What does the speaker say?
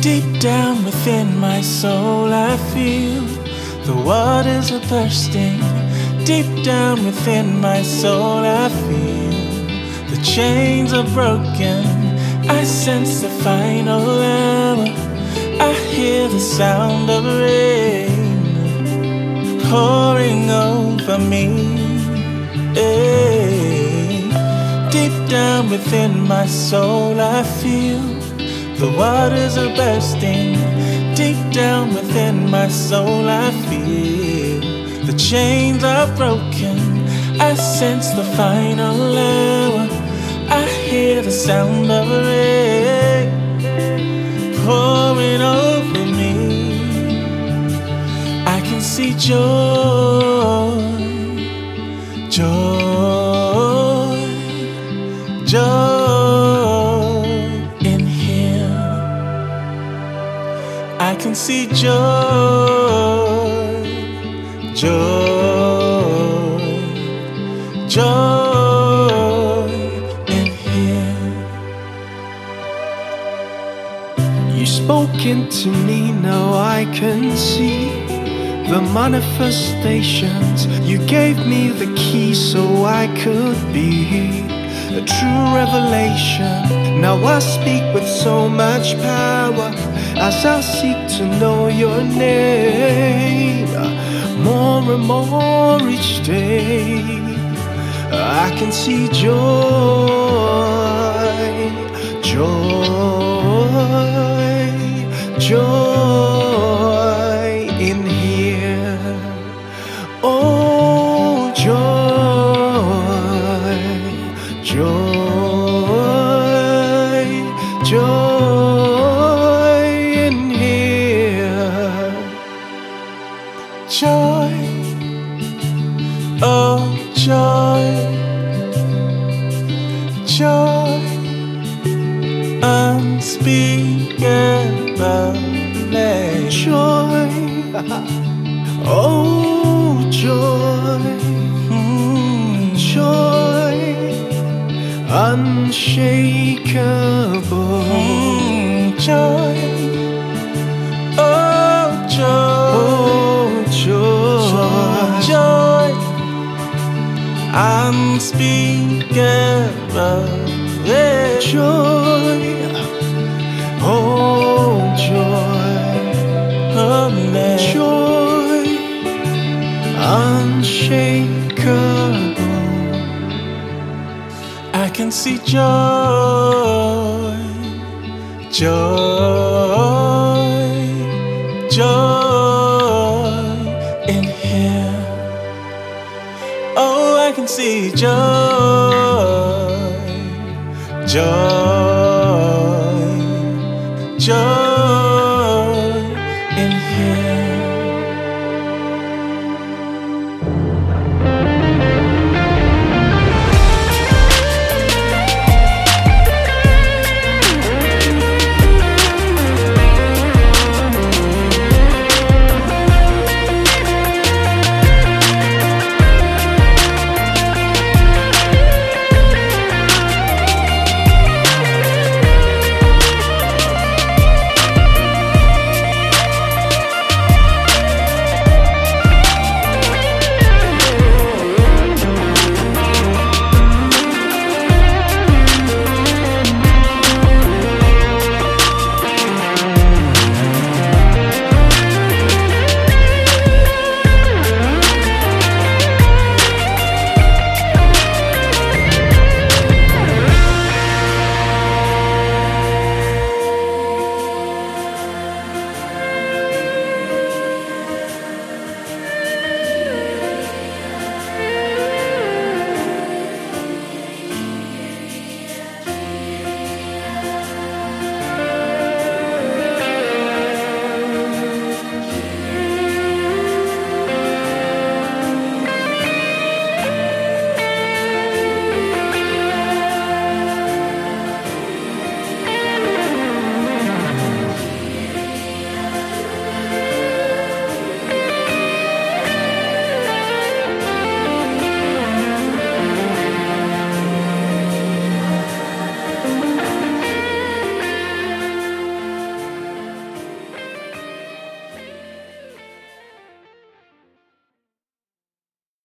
Deep down within my soul, I feel the waters are bursting. Deep down within my soul, I feel the chains are broken. I sense the final hour. I hear the sound of rain pouring over me. Hey. Deep down within my soul, I feel the waters are bursting. Deep down within my soul, I feel the chains are broken. I sense the final hour. I hear the sound of rain pouring over me. I can see joy, can see joy, joy, joy in here. You spoke into me, now I can see the manifestations. You gave me the key so I could be a true revelation. Now I speak with so much power as I seek to know your name more and more each day. I can see joy, joy, joy joy, joy, unspeakable, Joy, oh, joy. Mm, joy unshakable. mm, joy, unspeakable, yeah. joy, oh, joy, man. joy unshakable. I can see joy, joy, joy,